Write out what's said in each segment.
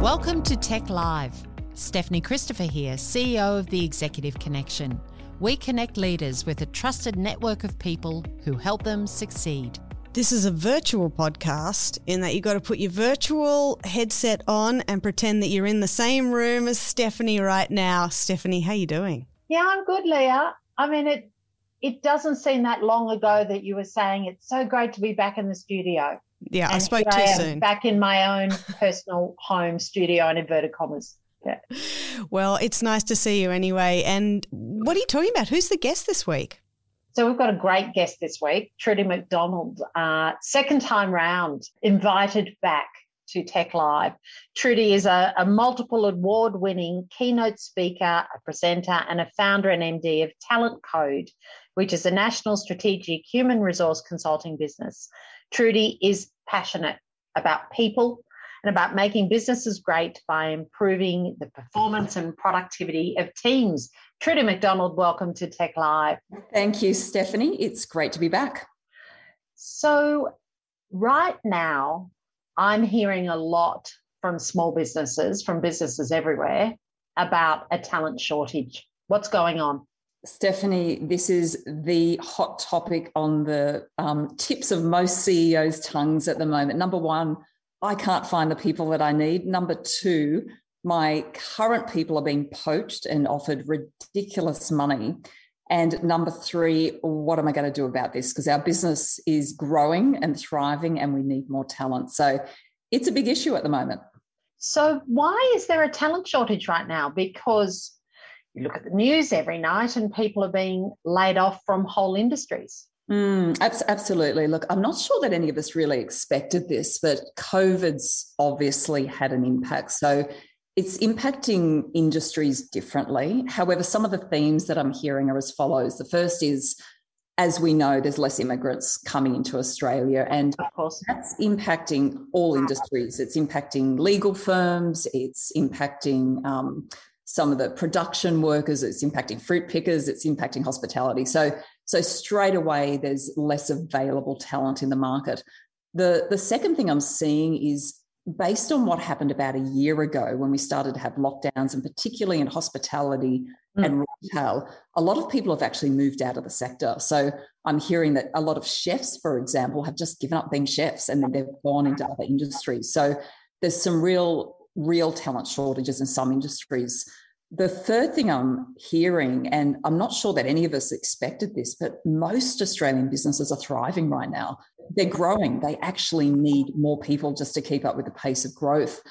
Welcome to TEC Live. Stephanie Christopher here, CEO of the Executive Connection. We connect leaders with a trusted network of people who help them succeed. This is a virtual podcast in that you've got to put your virtual headset on and pretend that you're in the same room as Stephanie right now. Stephanie, how you doing? Yeah, I'm good, Leah. I mean, it it doesn't seem that long ago that you were saying it's so great to be back in the studio. Yeah, And I spoke too am soon. Back in my own personal home studio in inverted commas. Yeah. Well, it's nice to see you anyway. And what are you talking about? Who's the guest this week? So we've got a great guest this week, Trudy McDonald, uh, second time round, invited back to TEC Live. Trudy is a, a multiple award winning keynote speaker, a presenter, and a founder and MD of Talent Code, which is a national strategic human resource consulting business. Trudy is passionate about people and about making businesses great by improving the performance and productivity of teams. Trudy McDonald, welcome to TEC Live. Thank you, Stephanie. It's great to be back. So, right now, I'm hearing a lot from small businesses, from businesses everywhere, about a talent shortage. What's going on? Stephanie, this is the hot topic on the um, tips of most CEOs' tongues at the moment. Number one, I can't find the people that I need. Number two, my current people are being poached and offered ridiculous money. And number three, what am I going to do about this? Because our business is growing and thriving and we need more talent. So it's a big issue at the moment. So, why is there a talent shortage right now? Because you look at the news every night and people are being laid off from whole industries. Mm, absolutely. Look, I'm not sure that any of us really expected this, but COVID's obviously had an impact. So it's impacting industries differently. However, some of the themes that I'm hearing are as follows. The first is, as we know, there's less immigrants coming into Australia, and Of course. that's impacting all industries. It's impacting legal firms, it's impacting um, some of the production workers, it's impacting fruit pickers, it's impacting hospitality. So, so straight away, there's less available talent in the market. The, the second thing I'm seeing is based on what happened about a year ago when we started to have lockdowns, and particularly in hospitality Mm. and retail, a lot of people have actually moved out of the sector. So I'm hearing that a lot of chefs, for example, have just given up being chefs and then they've gone into other industries. So there's some real, real talent shortages in some industries. The third thing I'm hearing, and I'm not sure that any of us expected this, but most Australian businesses are thriving right now. They're growing. They actually need more people just to keep up with the pace of growth.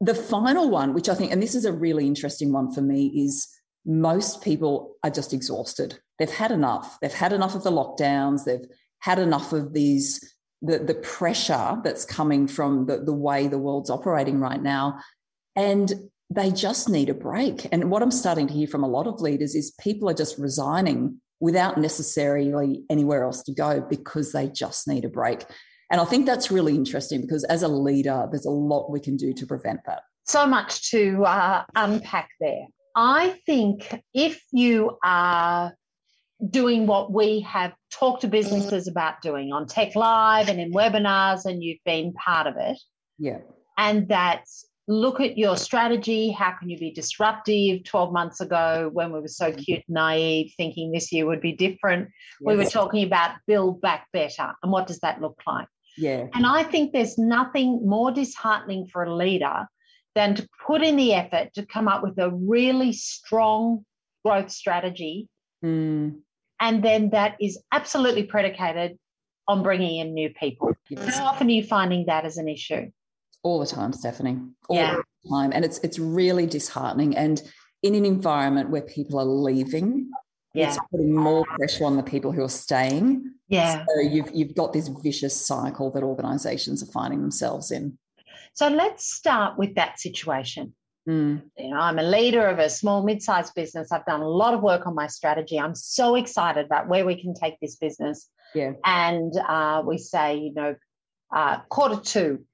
The final one, which I think, and this is a really interesting one for me, is most people are just exhausted. They've had enough. They've had enough of the lockdowns. They've had enough of these the, the pressure that's coming from the, the way the world's operating right now. And they just need a break. And what I'm starting to hear from a lot of leaders is people are just resigning without necessarily anywhere else to go because they just need a break. And I think that's really interesting because as a leader, there's a lot we can do to prevent that. so much to uh, unpack there. I think if you are doing what we have talked to businesses about doing on TEC Live and in webinars, and you've been part of it, Yeah. and that's look at your strategy. How can you be disruptive? 12 months ago, when we were so cute, naive, thinking this year would be different, we were talking about build back better. And what does that look like? Yeah. And I think there's nothing more disheartening for a leader than to put in the effort to come up with a really strong growth strategy. Mm, And then that is absolutely predicated on bringing in new people. yes. How often are you finding that as an issue? all the time, Stephanie. All Yeah. the time. And it's it's really disheartening. And in an environment where people are leaving, Yeah. it's putting more pressure on the people who are staying. Yeah. So you've you've got this vicious cycle that organizations are finding themselves in. So let's start with that situation. Mm, You know, I'm a leader of a small, mid-sized business. I've done a lot of work on my strategy. I'm so excited about where we can take this business. Yeah. And uh, we say, you know, uh, quarter two,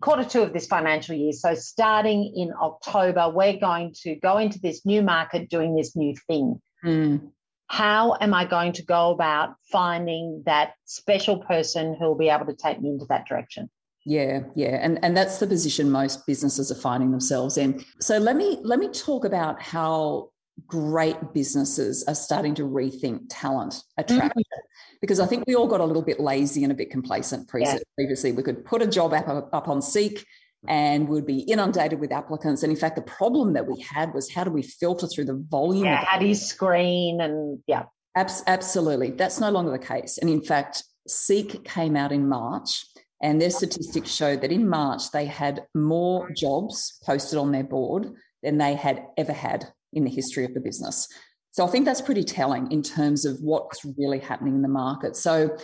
quarter two of this financial year. So starting in October, we're going to go into this new market doing this new thing. mm, How am I going to go about finding that special person who will be able to take me into that direction? Yeah, yeah. And and that's the position most businesses are finding themselves in. So let me let me talk about how great businesses are starting to rethink talent attraction. Mm-hmm. Because I think we all got a little bit lazy and a bit complacent yeah. previously. We could put a job app up on Seek and we'd be inundated with applicants. And in fact, the problem that we had was how do we filter through the volume? Yeah, how do you screen? And yeah. Abs- absolutely. That's no longer the case. And in fact, Seek came out in March and their statistics showed that in March they had more jobs posted on their board than they had ever had in the history of the business. So I think that's pretty telling in terms of what's really happening in the market. So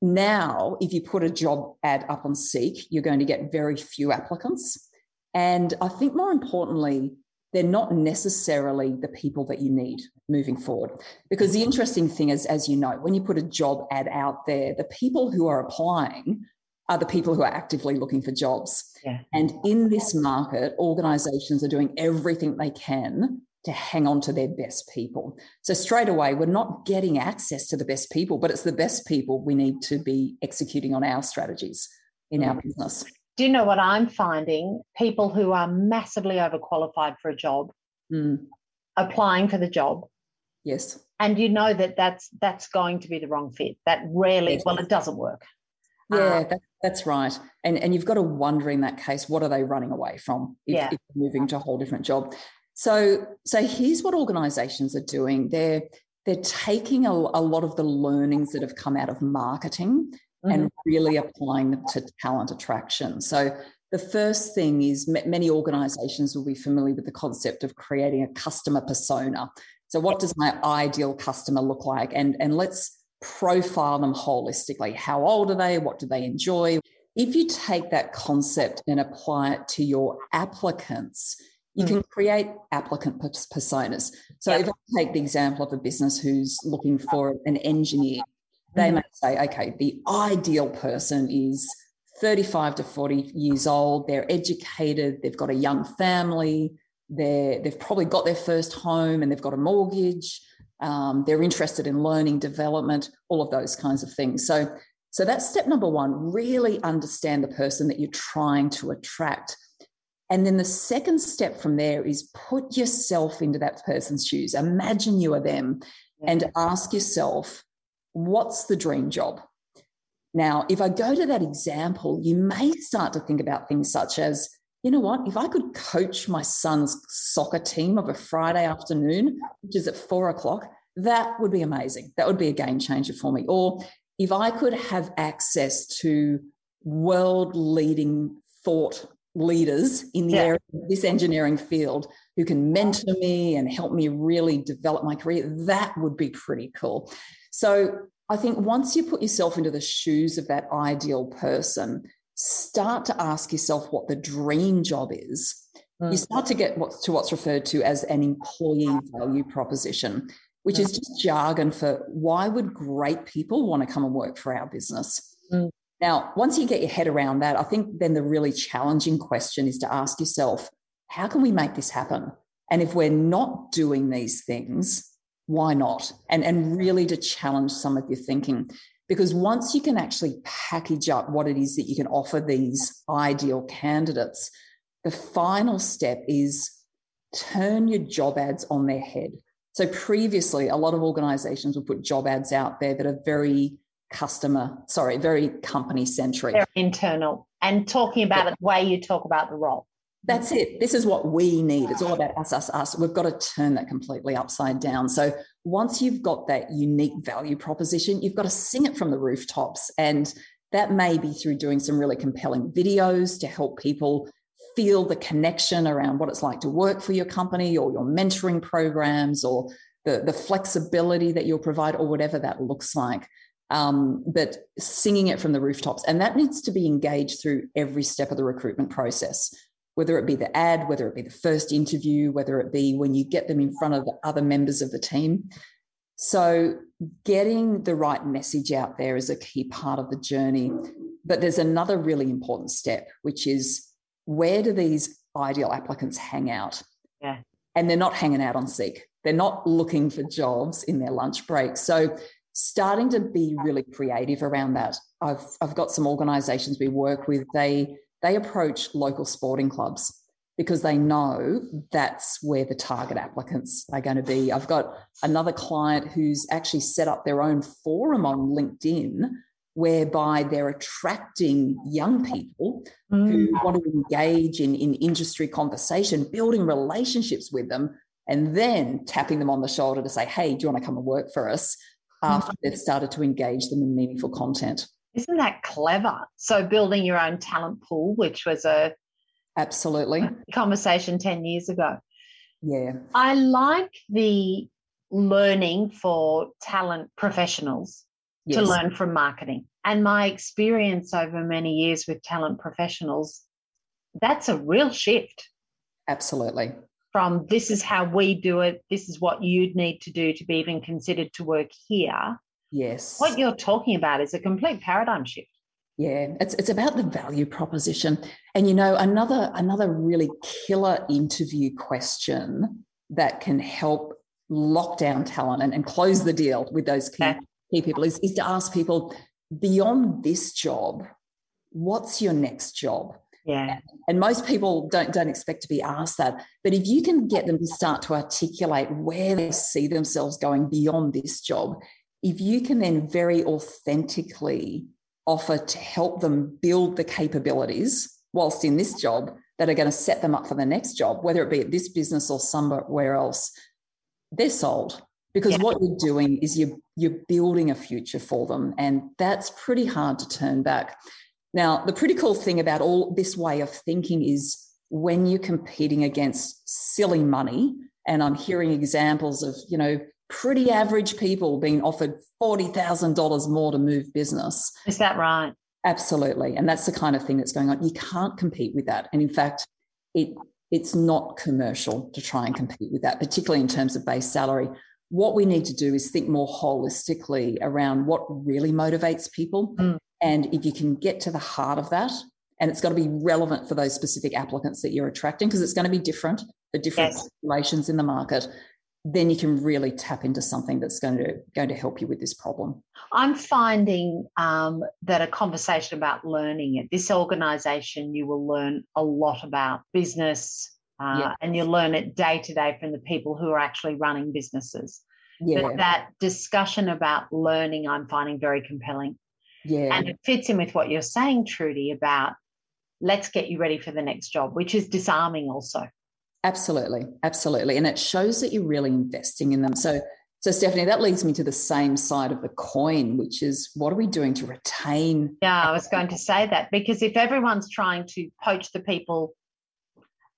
now, if you put a job ad up on Seek, you're going to get very few applicants. And I think more importantly, they're not necessarily the people that you need moving forward. Because the interesting thing is, as you know, when you put a job ad out there, the people who are applying are the people who are actively looking for jobs. Yeah. And in this market, organizations are doing everything they can to hang on to their best people. So straight away, we're not getting access to the best people, but it's the best people we need to be executing on our strategies in our business. Do you know what I'm finding? People who are massively overqualified for a job, mm. applying for the job. Yes. And you know that that's that's going to be the wrong fit. That rarely, yes. well, it doesn't work. Yeah, uh, that, that's right. And and you've got to wonder in that case, what are they running away from if, yeah. if moving to a whole different job? So, so here's what organizations are doing. They're they're taking a, a lot of the learnings that have come out of marketing mm-hmm. and really applying them to talent attraction. So the first thing is many organizations will be familiar with the concept of creating a customer persona. So what does my ideal customer look like? And, and let's profile them holistically. How old are they? What do they enjoy? If you take that concept and apply it to your applicants, you mm. can create applicant personas. So yep. if I take the example of a business who's looking for an engineer, they mm. may say, okay, the ideal person is 35 to 40 years old, they're educated, they've got a young family, they're, they've probably got their first home and they've got a mortgage, um, they're interested in learning, development, all of those kinds of things. So, so that's step number one really understand the person that you're trying to attract and then the second step from there is put yourself into that person's shoes. Imagine you are them and ask yourself, what's the dream job? Now, if I go to that example, you may start to think about things such as, you know what, if I could coach my son's soccer team of a Friday afternoon, which is at four o'clock, that would be amazing. That would be a game changer for me. Or if I could have access to world leading thought leaders in the yeah. area of this engineering field who can mentor me and help me really develop my career, that would be pretty cool. So I think once you put yourself into the shoes of that ideal person, start to ask yourself what the dream job is. Mm. You start to get what's to what's referred to as an employee value proposition, which mm. is just jargon for why would great people want to come and work for our business? Mm. Now, once you get your head around that, I think then the really challenging question is to ask yourself, how can we make this happen? And if we're not doing these things, why not? And, and really to challenge some of your thinking. Because once you can actually package up what it is that you can offer these ideal candidates, the final step is turn your job ads on their head. So previously, a lot of organizations will put job ads out there that are very customer, sorry, very company centric. Very internal and talking about yeah. it the way you talk about the role. That's it. This is what we need. It's all about us, us, us. We've got to turn that completely upside down. So once you've got that unique value proposition, you've got to sing it from the rooftops. And that may be through doing some really compelling videos to help people feel the connection around what it's like to work for your company or your mentoring programs or the, the flexibility that you'll provide or whatever that looks like um, but singing it from the rooftops. And that needs to be engaged through every step of the recruitment process, whether it be the ad, whether it be the first interview, whether it be when you get them in front of the other members of the team. So, getting the right message out there is a key part of the journey. But there's another really important step, which is where do these ideal applicants hang out? Yeah. And they're not hanging out on Seek. They're not looking for jobs in their lunch break. So starting to be really creative around that. I've I've got some organisations we work with. They they approach local sporting clubs because they know that's where the target applicants are going to be. I've got another client who's actually set up their own forum on LinkedIn whereby they're attracting young people mm. who want to engage in, in industry conversation, building relationships with them, and then tapping them on the shoulder to say, hey, do you want to come and work for us? After mm. they've started to engage them in meaningful content. Isn't that clever? So building your own talent pool, which was a absolutely conversation 10 years ago. Yeah. I like the learning for talent professionals yes. to learn from marketing. And my experience over many years with talent professionals, that's a real shift. Absolutely. From this is how we do it, this is what you'd need to do to be even considered to work here, Yes. What you're talking about is a complete paradigm shift. Yeah, it's it's about the value proposition. And you know, another another really killer interview question that can help lock down talent and, and close the deal with those key, key people is, is to ask people beyond this job, what's your next job? Yeah. And most people don't don't expect to be asked that. But if you can get them to start to articulate where they see themselves going beyond this job, if you can then very authentically offer to help them build the capabilities whilst in this job that are going to set them up for the next job, whether it be at this business or somewhere else, they're sold. Because yeah. what you're doing is you're, you're building a future for them. And that's pretty hard to turn back. Now, the pretty cool thing about all this way of thinking is when you're competing against silly money, and I'm hearing examples of, you know, pretty average people being offered $40,000 more to move business. Is that right? Absolutely. And that's the kind of thing that's going on. You can't compete with that. And in fact, it it's not commercial to try and compete with that, particularly in terms of base salary. What we need to do is think more holistically around what really motivates people. Mm. And if you can get to the heart of that, and it's got to be relevant for those specific applicants that you're attracting, because it's going to be different for different yes. populations in the market then you can really tap into something that's going to going to help you with this problem. I'm finding um, that a conversation about learning at this organisation, you will learn a lot about business, uh, yeah. and you learn it day to day from the people who are actually running businesses. Yeah. But that discussion about learning, I'm finding very compelling. Yeah, and it fits in with what you're saying, Trudy, about let's get you ready for the next job, which is disarming also. Absolutely, absolutely, and it shows that you're really investing in them. So, so Stephanie, that leads me to the same side of the coin, which is what are we doing to retain? Yeah, I was going to say that because if everyone's trying to poach the people,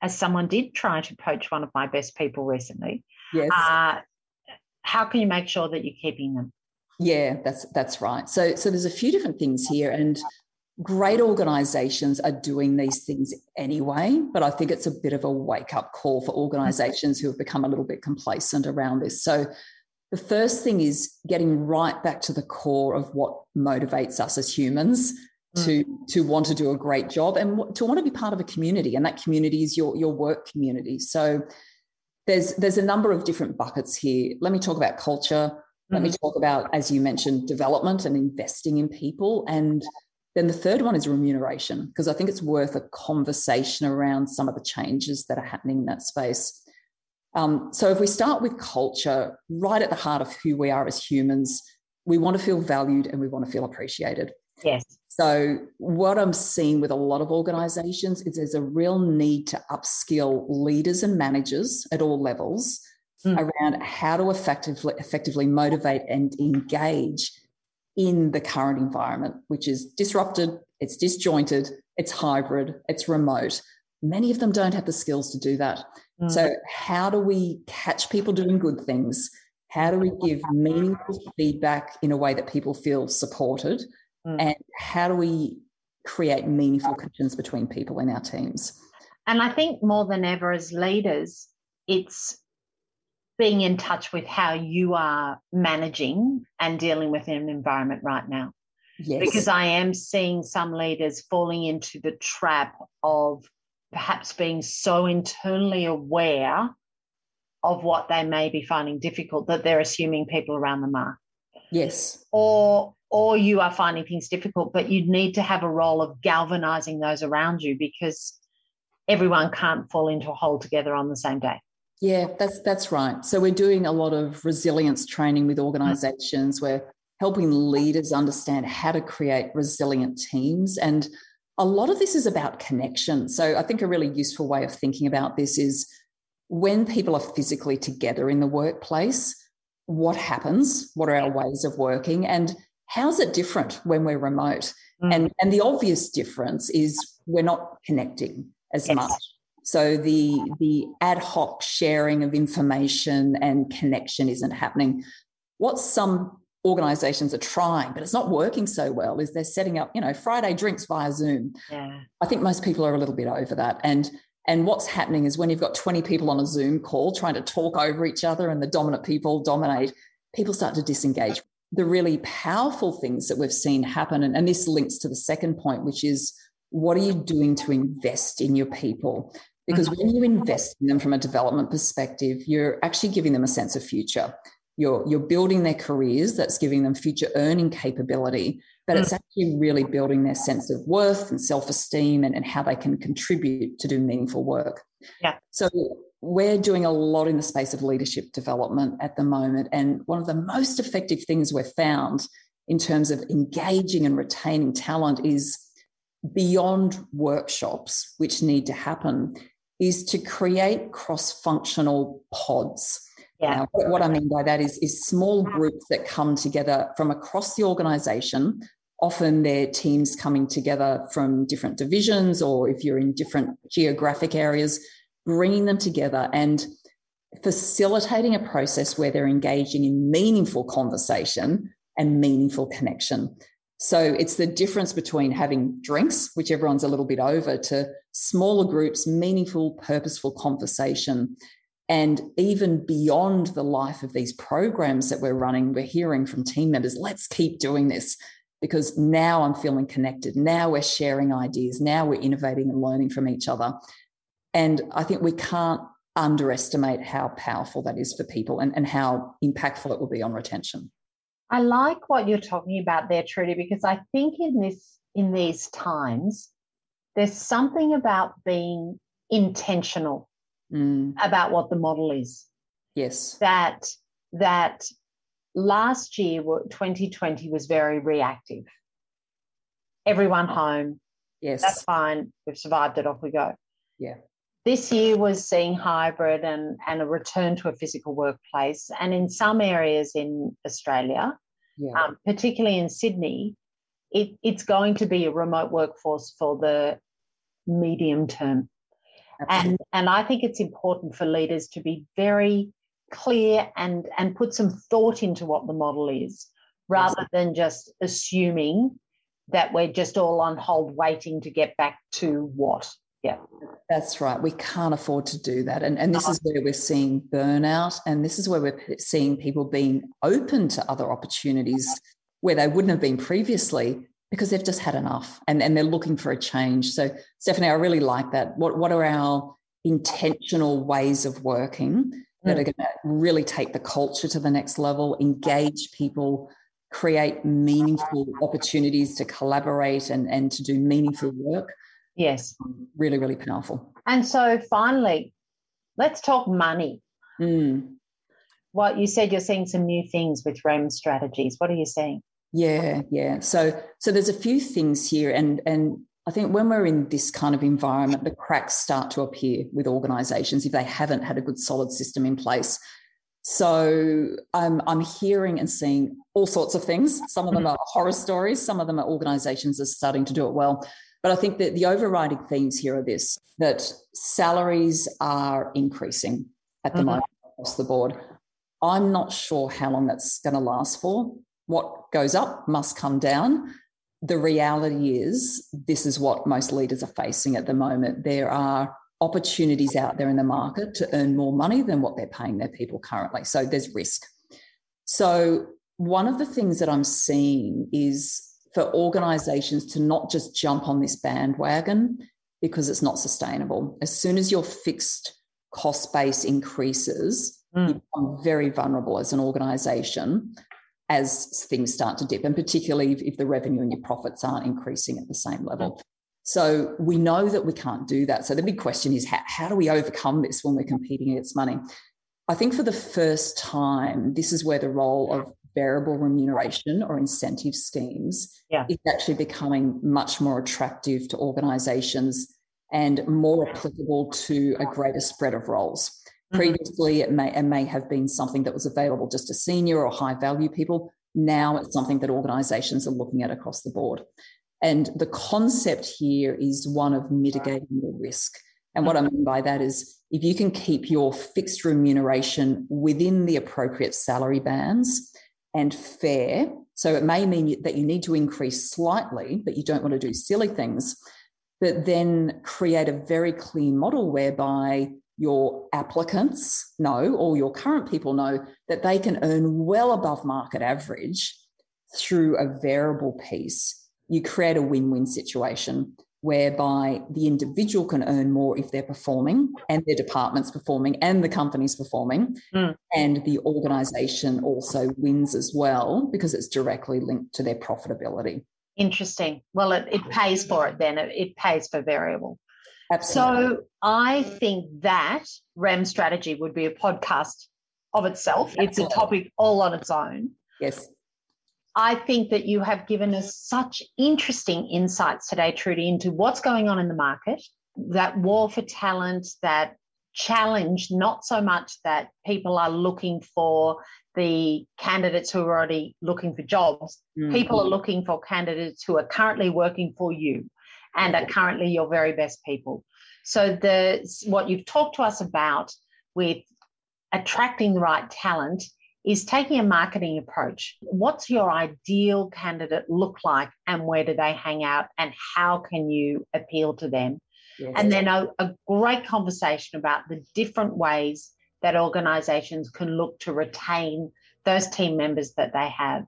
as someone did try to poach one of my best people recently, yes. Uh, how can you make sure that you're keeping them? Yeah, that's that's right. So so there's a few different things here, and great organizations are doing these things anyway, but I think it's a bit of a wake up call for organizations who have become a little bit complacent around this. So, the first thing is getting right back to the core of what motivates us as humans mm. to to want to do a great job and to want to be part of a community and that community is your your work community so there's there's a number of different buckets here let me talk about culture let me mm. talk about as you mentioned development and investing in people and then the third one is remuneration, because I think it's worth a conversation around some of the changes that are happening in that space. Um, so if we start with culture, right at the heart of who we are as humans, we want to feel valued and we want to feel appreciated. Yes. So what I'm seeing with a lot of organizations is there's a real need to upskill leaders and managers at all levels mm. around how to effectively effectively motivate and engage in the current environment, which is disrupted, it's disjointed, it's hybrid, it's remote. Many of them don't have the skills to do that. Mm. So, how do we catch people doing good things? How do we give meaningful feedback in a way that people feel supported? Mm. And how do we create meaningful connections between people in our teams? And I think more than ever as leaders, it's being in touch with how you are managing and dealing with an environment right now. Yes. Because I am seeing some leaders falling into the trap of perhaps being so internally aware of what they may be finding difficult that they're assuming people around them are. Yes. Or or you are finding things difficult, but you need to have a role of galvanizing those around you because everyone can't fall into a hole together on the same day. Yeah, that's that's right. So we're doing a lot of resilience training with organizations. We're helping leaders understand how to create resilient teams and a lot of this is about connection. So I think a really useful way of thinking about this is when people are physically together in the workplace, what happens? What are our ways of working? And how's it different when we're remote? Mm. And, and the obvious difference is we're not connecting as yes. much. So the the ad hoc sharing of information and connection isn't happening. What some organizations are trying, but it's not working so well, is they're setting up, you know, Friday drinks via Zoom. Yeah. I think most people are a little bit over that. And and what's happening is when you've got 20 people on a Zoom call trying to talk over each other and the dominant people dominate, people start to disengage. The really powerful things that we've seen happen, and, and this links to the second point, which is what are you doing to invest in your people? Because uh-huh. when you invest in them from a development perspective, you're actually giving them a sense of future. You're, you're building their careers, that's giving them future earning capability, but it's mm. actually really building their sense of worth and self esteem and, and how they can contribute to do meaningful work. Yeah. So we're doing a lot in the space of leadership development at the moment. And one of the most effective things we've found in terms of engaging and retaining talent is beyond workshops, which need to happen, is to create cross functional pods. Yeah. Now, what I mean by that is, is small groups that come together from across the organization. Often they're teams coming together from different divisions, or if you're in different geographic areas, bringing them together and facilitating a process where they're engaging in meaningful conversation and meaningful connection. So it's the difference between having drinks, which everyone's a little bit over, to smaller groups, meaningful, purposeful conversation. And even beyond the life of these programs that we're running, we're hearing from team members, let's keep doing this because now I'm feeling connected. Now we're sharing ideas. Now we're innovating and learning from each other. And I think we can't underestimate how powerful that is for people and, and how impactful it will be on retention. I like what you're talking about there, Trudy, because I think in this in these times, there's something about being intentional mm. about what the model is. Yes. That that last year 2020 was very reactive. Everyone home. Yes. That's fine. We've survived it, off we go. Yeah this year was seeing hybrid and, and a return to a physical workplace. And in some areas in Australia, yeah. um, particularly in Sydney, it, it's going to be a remote workforce for the medium term. And, and I think it's important for leaders to be very clear and, and put some thought into what the model is rather than just assuming that we're just all on hold waiting to get back to what. Yeah. That's right. We can't afford to do that. And, and this is where we're seeing burnout. And this is where we're seeing people being open to other opportunities where they wouldn't have been previously because they've just had enough and, and they're looking for a change. So, Stephanie, I really like that. What, what are our intentional ways of working that mm. are going to really take the culture to the next level, engage people, create meaningful opportunities to collaborate and, and to do meaningful work? Yes. Really, really powerful. And so finally, let's talk money. Mm. What you said you're seeing some new things with REM strategies. What are you seeing? Yeah, yeah. So so there's a few things here and and I think when we're in this kind of environment, the cracks start to appear with organizations if they haven't had a good solid system in place. So I'm, I'm hearing and seeing all sorts of things. Some of them are horror stories, some of them are organizations are starting to do it well. But I think that the overriding themes here are this that salaries are increasing at the mm-hmm. moment across the board. I'm not sure how long that's going to last for. What goes up must come down. The reality is, this is what most leaders are facing at the moment. There are opportunities out there in the market to earn more money than what they're paying their people currently. So there's risk. So, one of the things that I'm seeing is for organizations to not just jump on this bandwagon because it's not sustainable. As soon as your fixed cost base increases, mm. you become very vulnerable as an organization. as things start to dip, and particularly if, the revenue and your profits aren't increasing at the same level. So we know that we can't do that. So the big question is how, how do we overcome this when we're competing against money? I think for the first time, this is where the role of variable remuneration or incentive schemes yeah. is actually becoming much more attractive to organizations and more applicable to a greater spread of roles. Mm-hmm. Previously, it may, it may have been something that was available just to senior or high value people. Now it's something that organizations are looking at across the board. And the concept here is one of mitigating the risk. And what I mean by that is if you can keep your fixed remuneration within the appropriate salary bands and fair, so it may mean that you need to increase slightly, but you don't want to do silly things, but then create a very clear model whereby your applicants know or your current people know that they can earn well above market average through a variable piece. You create a win win situation whereby the individual can earn more if they're performing and their department's performing and the company's performing. Mm. and the organization also wins as well because it's directly linked to their profitability. Interesting. Well it, it pays for it then. It, it pays for variable. Absolutely. so i think that rem strategy would be a podcast of itself. Absolutely. it's a topic all on its own. Yes I think that you have given us such interesting insights today, Trudy, into what's going on in the market, that war for talent, that challenge, not so much that people are looking for the candidates who are already looking for jobs. Mm-hmm. People are looking for candidates who are currently working for you and are currently your very best people. So the what you've talked to us about with attracting the right talent is taking a marketing approach. What's your ideal candidate look like and where do they hang out and how can you appeal to them? Yes. And then a, a great conversation about the different ways that organizations can look to retain those team members that they have.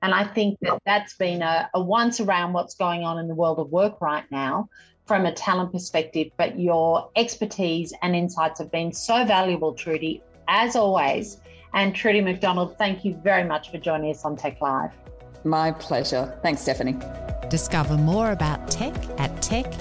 And I think that that's been a, a once around what's going on in the world of work right now from a talent perspective. But your expertise and insights have been so valuable, Trudy, as always. And Trudy McDonald, thank you very much for joining us on TEC Live. My pleasure. Thanks, Stephanie. Discover more about TEC at tec.com.au.